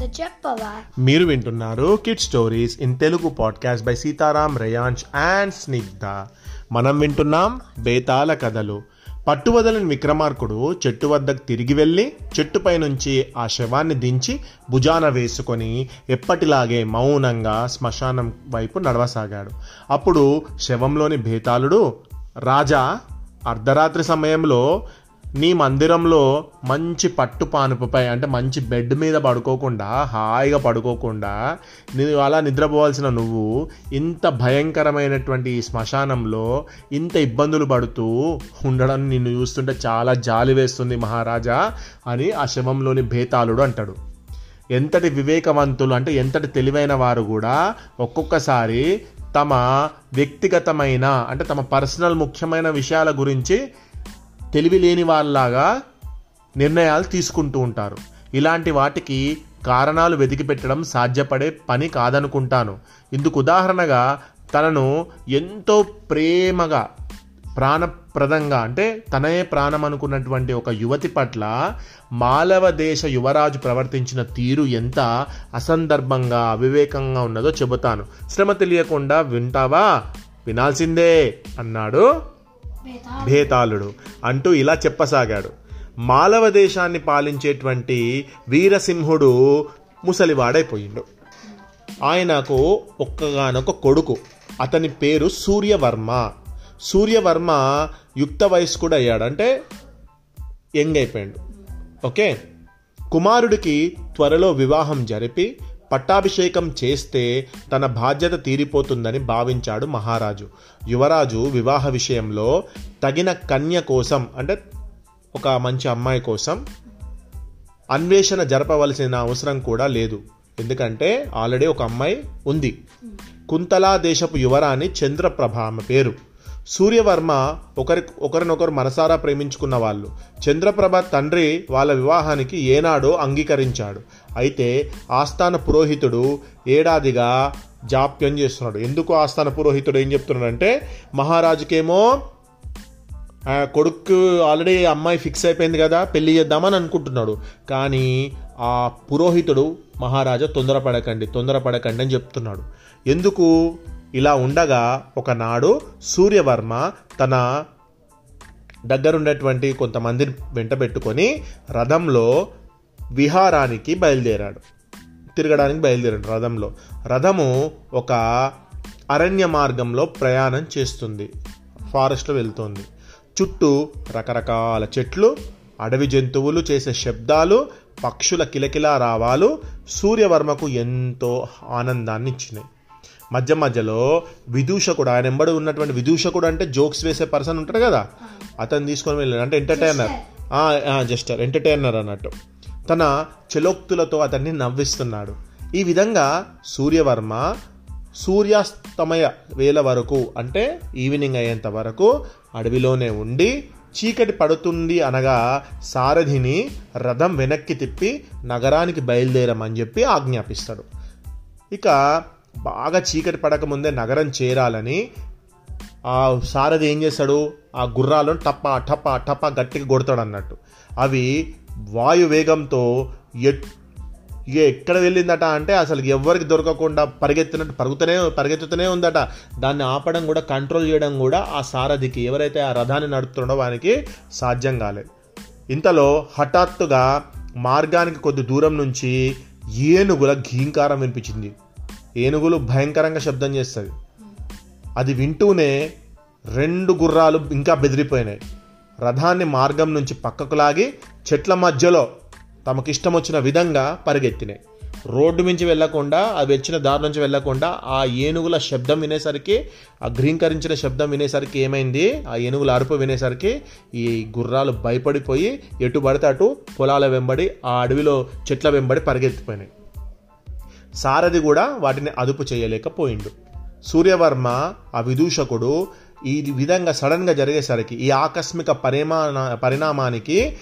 కథ చెప్పవా? మీరు వింటున్నారు kid stories in Telugu podcast by Sitaram Reyansh and Snigdha మనం వింటున్నాం బేతాల కథలు. పట్టువదలని విక్రమార్కుడు చెట్టు వద్దకు తిరిగి వెళ్ళి చెట్టుపై నుంచి ఆ శవాన్ని దించి భుజాన వేసుకొని ఎప్పటిలాగే మౌనంగా శ్మశానం వైపు నడవసాగాడు. అప్పుడు శవంలోని బేతాళుడు రాజా అర్ధరాత్రి సమయంలో నీ మందిరంలో మంచి పట్టు పానుపుపై అంటే మంచి బెడ్ మీద పడుకోకుండా హాయిగా పడుకోకుండా నువ్వు అలా నిద్రపోవాల్సిన నువ్వు ఇంత భయంకరమైనటువంటి ఈ శ్మశానంలో ఇంత ఇబ్బందులు పడుతూ ఉండడం నిన్ను చూస్తుంటే చాలా జాలి వేస్తుంది మహారాజా అని ఆ శవంలోని భేతాళుడు అంటాడు. ఎంతటి వివేకవంతులు అంటే ఎంతటి తెలివైన వారు కూడా ఒక్కొక్కసారి తమ వ్యక్తిగతమైన అంటే తమ పర్సనల్ ముఖ్యమైన విషయాల గురించి తెలివి లేని వాళ్ళలాగా నిర్ణయాలు తీసుకుంటూ ఉంటారు. ఇలాంటి వాటికి కారణాలు వెతికి పెట్టడం సాధ్యపడే పని కాదనుకుంటాను. ఇందుకు ఉదాహరణగా తనను ఎంతో ప్రేమగా ప్రాణప్రదంగా అంటే తనే ప్రాణం అనుకున్నటువంటి ఒక యువతి పట్ల మాలవ దేశ యువరాజు ప్రవర్తించిన తీరు ఎంత అసందర్భంగా అవివేకంగా ఉన్నదో చెబుతాను. శ్రమ తెలియకుండా వింటావా? వినాల్సిందే అన్నాడు భేతాళుడు అంటూ ఇలా చెప్పసాగాడు. మాలవ దేశాన్ని పాలించేటువంటి వీరసింహుడు ముసలివాడైపోయిండు. ఆయనకు ఒక్కగానొక కొడుకు. అతని పేరు సూర్యవర్మ. సూర్యవర్మ యుక్త వయస్కుడు అయ్యాడు అంటే యంగ్ అయిపోయాడు. ఓకే? కుమారుడికి త్వరలో వివాహం జరిపి పట్టాభిషేకం చేస్తే తన బాధ్యత తీరిపోతుందని భావించాడు మహారాజు. యువరాజు వివాహ విషయంలో తగిన కన్య కోసం అంటే ఒక మంచి అమ్మాయి కోసం అన్వేషణ జరపవలసిన అవసరం కూడా లేదు. ఎందుకంటే ఆల్రెడీ ఒక అమ్మాయి ఉంది. కుంతలా దేశపు యువరాణి చంద్రప్రభ ఆమె పేరు. సూర్యవర్మ ఒకరి ఒకరినొకరు మనసారా ప్రేమించుకున్న వాళ్ళు. చంద్రప్రభ తండ్రి వాళ్ళ వివాహానికి ఏనాడో అంగీకరించాడు. అయితే ఆస్థాన పురోహితుడు ఏడాదిగా జాప్యం చేస్తున్నాడు. ఎందుకు ఆస్థాన పురోహితుడు ఏం చెప్తున్నాడంటే మహారాజుకేమో కొడుకు ఆల్రెడీ అమ్మాయి ఫిక్స్ అయిపోయింది కదా పెళ్ళి చేద్దామని అనుకుంటున్నాడు. కానీ ఆ పురోహితుడు మహారాజా తొందరపడకండి తొందరపడకండి అని చెప్తున్నాడు. ఎందుకు? ఇలా ఉండగా ఒకనాడు సూర్యవర్మ తన దగ్గరున్నటువంటి కొంతమందిని వెంటబెట్టుకొని రథంలో విహారానికి బయలుదేరాడు. తిరగడానికి బయలుదేరాడు రథంలో. రథము ఒక అరణ్య మార్గంలో ప్రయాణం చేస్తుంది. ఫారెస్ట్లో వెళ్తుంది. చుట్టూ రకరకాల చెట్లు అడవి జంతువులు చేసే శబ్దాలు పక్షుల కిలకిలా రావాలు సూర్యవర్మకు ఎంతో ఆనందాన్ని ఇచ్చినాయి మధ్య మధ్యలో విదూషకుడు ఆయన ఎంబడి ఉన్నటువంటి విదూషకుడు అంటే జోక్స్ వేసే పర్సన్ ఉంటాడు కదా. అతను తీసుకొని వెళ్ళాడు. అంటే ఎంటర్టైనర్ జస్టర్ ఎంటర్టైనర్ అన్నట్టు. తన చెలోక్తులతో అతన్ని నవ్విస్తున్నాడు. ఈ విధంగా సూర్యవర్మ సూర్యాస్తమయ వేల వరకు అంటే ఈవినింగ్ అయ్యేంత వరకు అడవిలోనే ఉండి చీకటి పడుతుంది అనగా సారథిని రథం వెనక్కి తిప్పి నగరానికి బయలుదేరమని చెప్పి ఆజ్ఞాపిస్తాడు. ఇక బాగా చీకటి పడకముందే నగరం చేరాలని ఆ సారథి ఏం చేస్తాడు? ఆ గుర్రాలను టప్ప టప్ప టప్ప గట్టిగా కొడతాడు అన్నట్టు. అవి వాయు వేగంతో ఎ ఎక్కడ వెళ్ళిందట అంటే అసలు ఎవరికి దొరకకుండా పరిగెత్తినట్టు పరుగుతూనే పరిగెత్తుతూనే ఉందట. దాన్ని ఆపడం కూడా కంట్రోల్ చేయడం కూడా ఆ సారథికి ఎవరైతే ఆ రథాన్ని నడుపుతుండో వానికి సాధ్యం కాలేదు ఇంతలో హఠాత్తుగా మార్గానికి కొద్ది దూరం నుంచి ఏనుగుల ఘీంకారం వినిపించింది. ఏనుగులు భయంకరంగా శబ్దం చేస్తుంది అది వింటూనే రెండు గుర్రాలు ఇంకా బెదిరిపోయినాయి. రథాన్ని మార్గం నుంచి పక్కకు లాగి చెట్ల మధ్యలో తమకిష్టం వచ్చిన విధంగా పరిగెత్తినాయి. రోడ్డు నుంచి వెళ్ళకుండా అవి వచ్చిన దారి నుంచి వెళ్ళకుండా ఆ ఏనుగుల శబ్దం వినేసరికి ఆ గ్రీంకరించిన శబ్దం వినేసరికి ఏమైంది? ఆ ఏనుగుల అరుపు వినేసరికి ఈ గుర్రాలు భయపడిపోయి ఎటు పడితే అటు పొలాల వెంబడి ఆ అడవిలో చెట్ల వెంబడి పరిగెత్తిపోయినాయి. సారథి కూడా వాటిని అదుపు చేయలేకపోయిండు. సూర్యవర్మ ఆ విదూషకుడు ఈ విధంగా సడన్గా జరిగేసరికి ఈ ఆకస్మిక పరిమాణ పరిణామానికి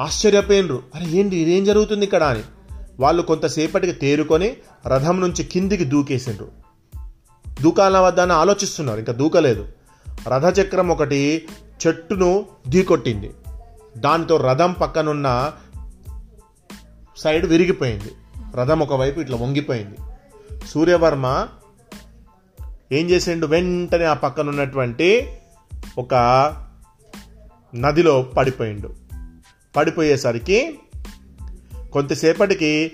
ఆశ్చర్యపోయినరు అరే ఏంటి ఇదేం జరుగుతుంది ఇక్కడ అని. వాళ్ళు కొంతసేపటికి తేరుకొని రథం నుంచి కిందికి దూకేసిండ్రు. దూకాల వద్ద అని ఆలోచిస్తున్నారు ఇంకా దూకలేదు. రథచక్రం ఒకటి చెట్టును ఢీకొట్టింది. దాంతో రథం పక్కనున్న సైడ్ విరిగిపోయింది. రథం ఒకవైపు ఇట్లా వంగిపోయింది. సూర్యవర్మ ఏం చేసిండు? వెంటనే ఆ పక్కన ఉన్నటువంటి ఒక నదిలో పడిపోయిండు. పడిపోయేసరికి కొంతసేపటికి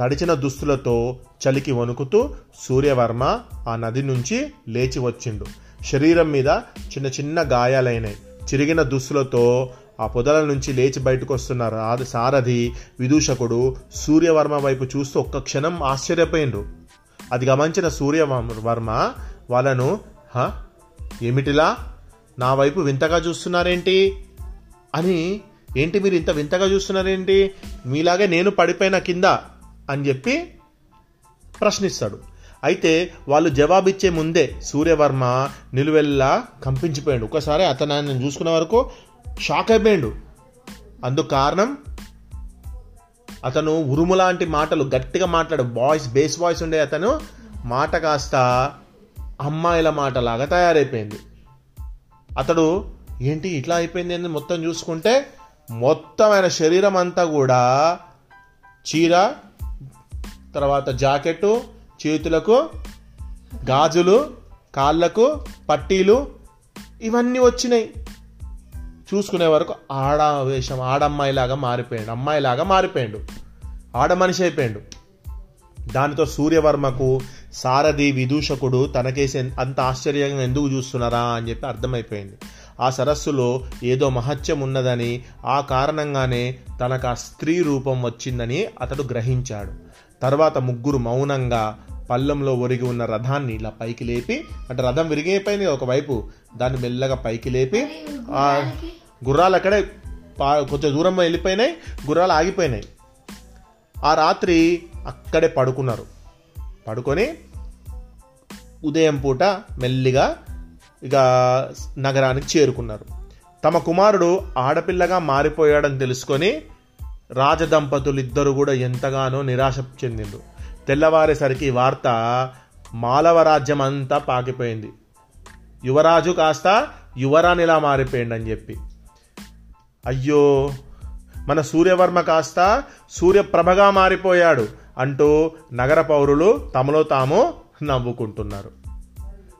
తడిచిన దుస్తులతో చలికి వణుకుతూ సూర్యవర్మ ఆ నది నుంచి లేచి వచ్చిండు. శరీరం మీద చిన్న చిన్న గాయాలైనాయి. చిరిగిన దుస్తులతో ఆ పొదల నుంచి లేచి బయటకు వస్తున్నారు. ఆది సారథి విదూషకుడు సూర్యవర్మ వైపు చూస్తూ ఒక్క క్షణం ఆశ్చర్యపోయిండ్రు. అది గమనించిన సూర్యవర్మ వాళ్ళను హ? ఏమిటిలా? నా వైపు వింతగా చూస్తున్నారేంటి? అని ఏంటి మీరు ఇంత వింతగా చూస్తున్నారేంటి? మీలాగే నేను పడిపోయిన కింద అని చెప్పి ప్రశ్నిస్తాడు. అయితే వాళ్ళు జవాబిచ్చే ముందే సూర్యవర్మ నిలువెల్లా కంపించిపోయాడు. ఒకసారి అతను ఆయన చూసుకున్న వరకు షాక్ అయిపోయాడు. అందుకు కారణం అతను ఉరుము లాంటి మాటలు గట్టిగా మాట్లాడు వాయిస్ బేస్ వాయిస్ ఉండే అతను మాట కాస్త అమ్మాయిల మాటలాగా తయారైపోయింది. అతడు ఏంటి ఇట్లా అయిపోయింది? అని మొత్తం చూసుకుంటే మొత్తం ఆయన శరీరం అంతా కూడా చీర తర్వాత జాకెట్టు చేతులకు గాజులు కాళ్ళకు పట్టీలు ఇవన్నీ వచ్చినాయి. చూసుకునే వరకు ఆడ వేషం ఆడమ్మాయిలాగా మారిపోయాడు అమ్మాయిలాగా మారిపోయాడు ఆడ మనిషి అయిపోయాడు. దానితో సూర్యవర్మకు సారథి విదూషకుడు తనకేసి అంత ఆశ్చర్యంగా ఎందుకు చూస్తున్నారా అని చెప్పి అర్థమైపోయింది. ఆ సరస్సులో ఏదో మహత్యం ఉన్నదని ఆ కారణంగానే తనకు ఆ స్త్రీ రూపం వచ్చిందని అతడు గ్రహించాడు. తర్వాత ముగ్గురు మౌనంగా పల్లంలో ఒరిగి ఉన్న రథాన్ని ఇలా పైకి లేపి అంటే రథం విరిగిపోయింది ఒకవైపు దాన్ని మెల్లగా పైకి లేపి గుర్రాలు అక్కడే పా- కొంచెం దూరం వెళ్ళిపోయినాయి గుర్రాలు ఆగిపోయినాయి. ఆ రాత్రి అక్కడే పడుకున్నారు. పడుకొని ఉదయం పూట మెల్లిగా ఇక నగరానికి చేరుకున్నారు. తమ కుమారుడు ఆడపిల్లగా మారిపోయాడని తెలుసుకొని రాజదంపతులు ఇద్దరు కూడా ఎంతగానో నిరాశ చెందిండు తెల్లవారేసరికి వార్త మాలవ రాజ్యం అంతా పాకిపోయింది. యువరాజు కాస్త యువరాణిలా మారిపోయిండని చెప్పి. అయ్యో మన సూర్యవర్మ కాస్త సూర్యప్రభగా మారిపోయాడు అంటూ నగర పౌరులు తమలో తాము నవ్వుకుంటున్నారు.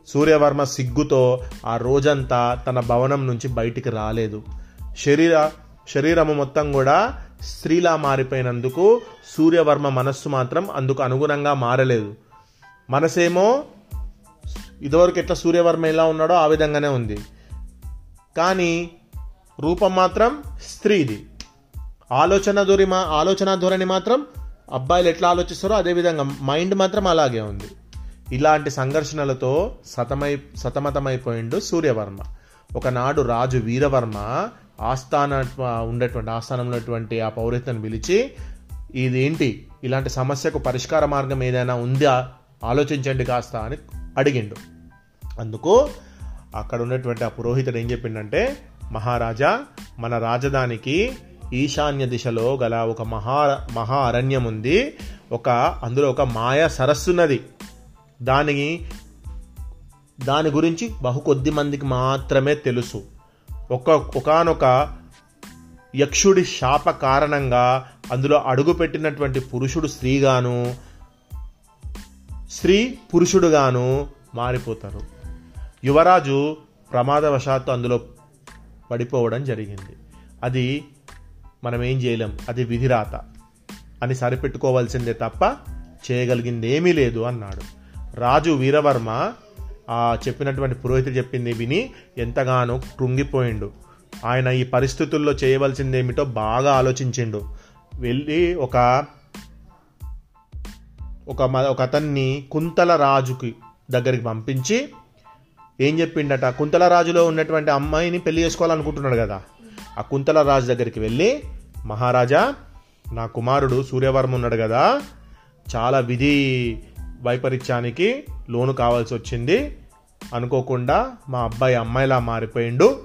సూర్యవర్మ సిగ్గుతో ఆ రోజంతా తన భవనం నుంచి బయటికి రాలేదు. శరీర శరీరము మొత్తం కూడా స్త్రీలా మారిపోయినందుకు సూర్యవర్మ మనస్సు మాత్రం అందుకు అనుగుణంగా మారలేదు. మనసేమో ఇదివరకు ఎట్లా సూర్యవర్మ ఎలా ఉన్నాడో ఆ విధంగానే ఉంది. కానీ రూపం మాత్రం స్త్రీది. ఆలోచన ధోరి మా ఆలోచన ధోరణి మాత్రం అబ్బాయిలు ఎట్లా ఆలోచిస్తారో అదే విధంగా మైండ్ మాత్రం అలాగే ఉంది. ఇలాంటి సంఘర్షణలతో సతమై సతమతమైపోయిండు సూర్యవర్మ. ఒకనాడు రాజు వీరవర్మ ఆస్థాన ఉండేటువంటి ఆస్థానంలో ఉన్నటువంటి ఆ పౌరత్వను పిలిచి ఇదేంటి? ఇలాంటి సమస్యకు పరిష్కార మార్గం ఏదైనా ఉందా? ఆలోచించండి కాస్త అని అడిగిండు. అందుకు అక్కడ ఉన్నటువంటి ఆ పురోహితుడు ఏం చెప్పిండంటే మహారాజా మన రాజధానికి ఈశాన్య దిశలో గల ఒక మహా మహా అరణ్యం ఉంది. ఒక అందులో ఒక మాయా సరస్సున్నది దాని దాని గురించి బహు కొద్ది మందికి మాత్రమే తెలుసు. ఒక ఒకనొక యక్షుడి శాప కారణంగా అందులో అడుగుపెట్టినటువంటి పురుషుడు స్త్రీగాను స్త్రీ పురుషుడుగాను మారిపోతారు. యువరాజు ప్రమాదవశాత్తు అందులో పడిపోవడం జరిగింది. అది మనం ఏం చేయలేం. అది విధిరాత. అని సరిపెట్టుకోవాల్సిందే తప్ప చేయగలిగింది ఏమీ లేదు అన్నాడు. రాజు వీరవర్మ ఆ చెప్పినటువంటి పురోహితుడు చెప్పింది విని ఎంతగానో కృంగిపోయిండు. ఆయన ఈ పరిస్థితుల్లో చేయవలసిందేమిటో బాగా ఆలోచించిండు. వెళ్ళి ఒక ఒక మ- ఒక అతన్ని కుంతల రాజుకి దగ్గరికి పంపించి ఏం చెప్పిండట? కుంతల రాజులో ఉన్నటువంటి అమ్మాయిని పెళ్ళి చేసుకోవాలనుకుంటున్నాడు కదా. ఆ కుంతల రాజు దగ్గరికి వెళ్ళి మహారాజా నా కుమారుడు సూర్యవర్మ ఉన్నాడు కదా. చాలా విధి వైపరీత్యానికి లోను కావాల్సి వచ్చింది. అనుకోకుండా మా అబ్బాయి అమ్మాయిలా మారిపోయిండు.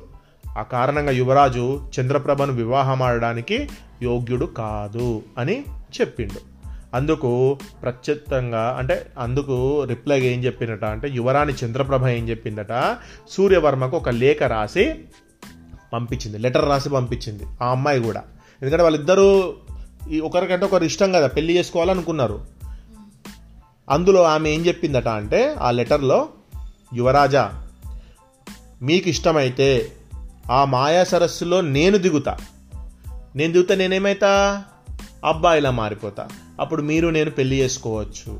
ఆ కారణంగా యువరాజు చంద్రప్రభను వివాహం ఆడడానికి యోగ్యుడు కాదు అని చెప్పిండు. అందుకు ప్రత్యుత్తంగా అంటే అందుకు రిప్లైగా ఏం చెప్పిందట అంటే యువరాణి చంద్రప్రభ ఏం చెప్పిందట సూర్యవర్మకు ఒక లేఖ రాసి పంపించింది లెటర్ రాసి పంపించింది ఆ అమ్మాయి కూడా. ఎందుకంటే వాళ్ళిద్దరూ ఈ ఒకరికంటే ఒకరు ఇష్టం కదా పెళ్ళి చేసుకోవాలనుకున్నారు. అందులో ఆమె ఏం చెప్పిందట అంటే ఆ లెటర్లో యువరాజా మీకు ఇష్టమైతే ఆ మాయా సరస్సులో నేను దిగుతా. నేను దిగుతా నేనేమైతా? అబ్బాయిలా మారిపోతా. అప్పుడు మీరు నేను పెళ్ళి చేసుకోవచ్చు.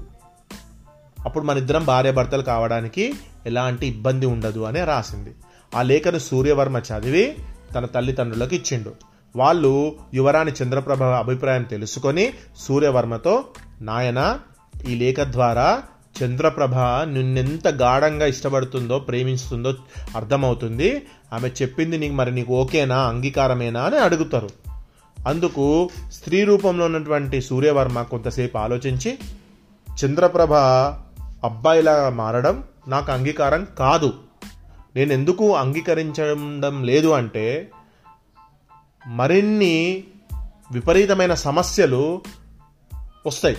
అప్పుడు మన ఇద్దరం భార్యాభర్తలు కావడానికి ఎలాంటి ఇబ్బంది ఉండదు అని రాసింది. ఆ లేఖను సూర్యవర్మ చదివి తన తల్లిదండ్రులకు ఇచ్చిండు. వాళ్ళు యువరాణి చంద్రప్రభ అభిప్రాయం తెలుసుకొని సూర్యవర్మతో నాయన ఈ లేఖ ద్వారా చంద్రప్రభ నిన్నెంత గాఢంగా ఇష్టపడుతుందో ప్రేమిస్తుందో అర్థమవుతుంది. ఆమె చెప్పింది నీకు మరి నీకు ఓకేనా అంగీకారమేనా అని అడుగుతారు. అందుకు స్త్రీ రూపంలో ఉన్నటువంటి సూర్యవర్మ కొంతసేపు ఆలోచించి చంద్రప్రభ అబ్బాయిలాగా మారడం నాకు అంగీకారం కాదు. నేను ఎందుకు అంగీకరించడం లేదు అంటే మరిన్ని విపరీతమైన సమస్యలు వస్తాయి.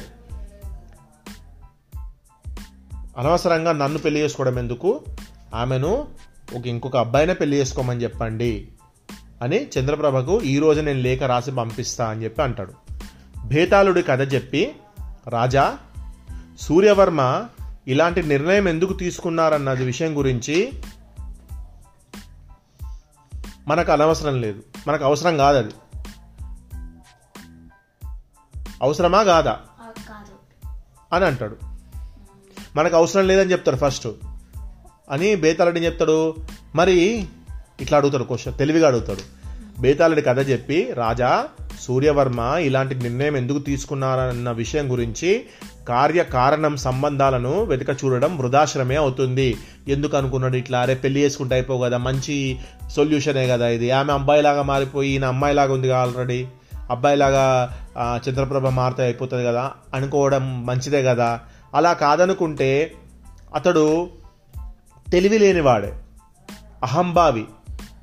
అనవసరంగా నన్ను పెళ్ళి చేసుకోవడం ఎందుకు? ఆమెను ఒక ఇంకొక అబ్బాయినే పెళ్ళి చేసుకోమని చెప్పండి. అని చంద్రప్రభకు ఈ రోజు నేను లేఖ రాసి పంపిస్తా అని చెప్పి అంటాడు. భేతాళుడి కథ చెప్పి రాజా సూర్యవర్మ ఇలాంటి నిర్ణయం ఎందుకు తీసుకున్నారన్నది విషయం గురించి మనకు అనవసరం లేదు. మనకు అవసరం కాదు అది అవసరమా కాదా? అని అంటాడు. మనకు అవసరం లేదని చెప్తాడు ఫస్ట్. అని బేతాళుడు చెప్తాడు. మరి ఇట్లా అడుగుతాడు క్వశ్చన్ తెలివిగా అడుగుతాడు. బేతాళుడి కథ చెప్పి రాజా సూర్యవర్మ ఇలాంటి నిర్ణయం ఎందుకు తీసుకున్నారన్న విషయం గురించి కార్యకారణం సంబంధాలను వెతక చూడడం వృధాశ్రమే అవుతుంది. ఎందుకు అనుకున్నాడు ఇట్లా? అరే పెళ్ళి చేసుకుంటే అయిపో కదా మంచి సొల్యూషనే కదా ఇది. ఆమె అబ్బాయిలాగా మారిపోయి ఈయన అమ్మాయిలాగా ఉంది ఆల్రెడీ. అబ్బాయిలాగా చంద్రప్రభ మారితే అయిపోతుంది కదా. అనుకోవడం మంచిదే కదా. అలా కాదనుకుంటే అతడు తెలివి లేనివాడే అహంభావి.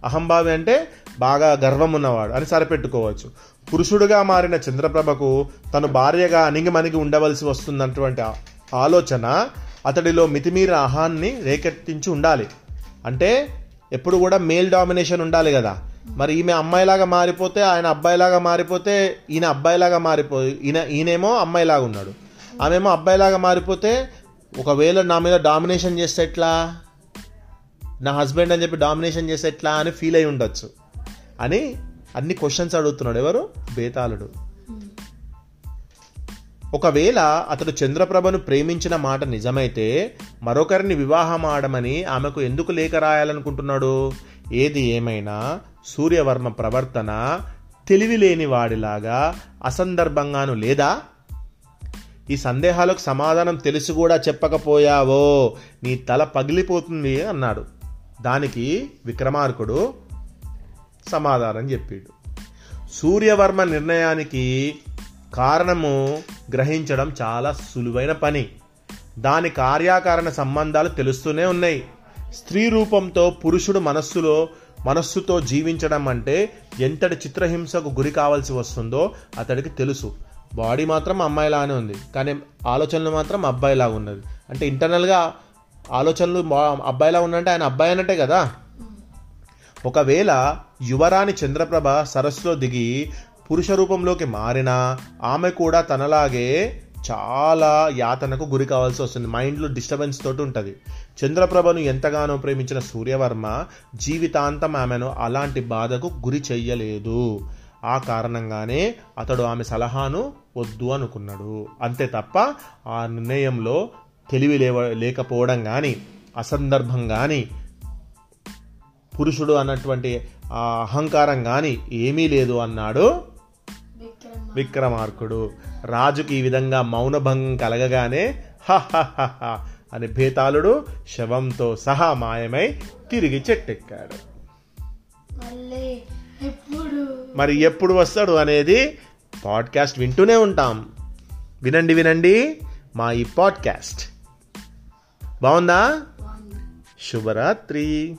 అహంభావి అంటే బాగా గర్వం ఉన్నవాడు అని సరిపెట్టుకోవచ్చు. పురుషుడుగా మారిన చంద్రప్రభకు తను భార్యగా అణిగిమణిగి ఉండవలసి వస్తున్నటువంటి ఆలోచన అతడిలో మితిమీర అహాన్ని రేకెత్తించి ఉండాలి. అంటే ఎప్పుడు కూడా మేల్ డామినేషన్ ఉండాలి కదా. మరి ఈమె అమ్మాయిలాగా మారిపోతే ఆయన అబ్బాయిలాగా మారిపోతే ఈయన అబ్బాయిలాగా మారిపో ఈయన ఈయనేమో అమ్మాయిలాగా ఉన్నాడు ఆమెమో అబ్బాయిలాగా మారిపోతే ఒకవేళ నా మీద డామినేషన్ చేస్తే ఎట్లా? నా హస్బెండ్ అని చెప్పి డామినేషన్ చేస్తే ఎట్లా అని ఫీల్ అయి ఉండొచ్చు. అని అన్ని క్వశ్చన్స్ అడుగుతున్నాడు. ఎవరు? బేతాళుడు. ఒకవేళ అతడు చంద్రప్రభను ప్రేమించిన మాట నిజమైతే మరొకరిని వివాహం ఆడమని ఆమెకు ఎందుకు లేఖ రాయాలనుకుంటున్నాడు? ఏది ఏమైనా సూర్యవర్మ ప్రవర్తన తెలివిలేని వాడిలాగా అసందర్భంగాను లేదా? ఈ సందేహాలకు సమాధానం తెలిసి కూడా చెప్పకపోయావో నీ తల పగిలిపోతుంది అన్నాడు. దానికి విక్రమార్కుడు సమాధానం చెప్పాడు. సూర్యవర్మ నిర్ణయానికి కారణము గ్రహించడం చాలా సులువైన పని. దాని కార్యాకారణ సంబంధాలు తెలుస్తూనే ఉన్నాయి. స్త్రీ రూపంతో పురుషుడు మనస్సులో మనస్సుతో జీవించడం అంటే ఎంతటి చిత్రహింసకు గురి కావాల్సి వస్తుందో అతడికి తెలుసు. బాడీ మాత్రం అమ్మాయిలానే ఉంది. కానీ ఆలోచనలు మాత్రం అబ్బాయిలాగా ఉన్నది. అంటే ఇంటర్నల్గా ఆలోచనలు అబ్బాయిలా ఉన్నంటే ఆయన అబ్బాయి అన్నట్టే కదా? ఒకవేళ యువరాణి చంద్రప్రభ సరస్సులో దిగి పురుష రూపంలోకి మారినా ఆమె కూడా తనలాగే చాలా యాతనకు గురి కావాల్సి వస్తుంది. మైండ్లో డిస్టర్బెన్స్ తోటి ఉంటుంది. చంద్రప్రభను ఎంతగానో ప్రేమించిన సూర్యవర్మ జీవితాంతం ఆమెను అలాంటి బాధకు గురి చెయ్యలేదు. ఆ కారణంగానే అతడు ఆమె సలహాను వద్దు అనుకున్నాడు. అంతే తప్ప ఆ నిర్ణయంలో తెలివి లేవ లేకపోవడం కానీ అసందర్భం కానీ పురుషుడు అన్నటువంటి ఆ అహంకారం కానీ ఏమీ లేదు అన్నాడు విక్రమ విక్రమార్కుడు. రాజుకి ఈ విధంగా మౌనభంగం కలగగానే "హ హ హ హ" అని భేతాళుడు శవంతో సహా మాయమై తిరిగి చెట్టెక్కాడు. మరి ఎప్పుడు వస్తాడు అనేది పాడ్కాస్ట్ వింటూనే ఉంటాం. వినండి వినండి మా ఈ పాడ్కాస్ట్. బాగుంది? శుభరాత్రి.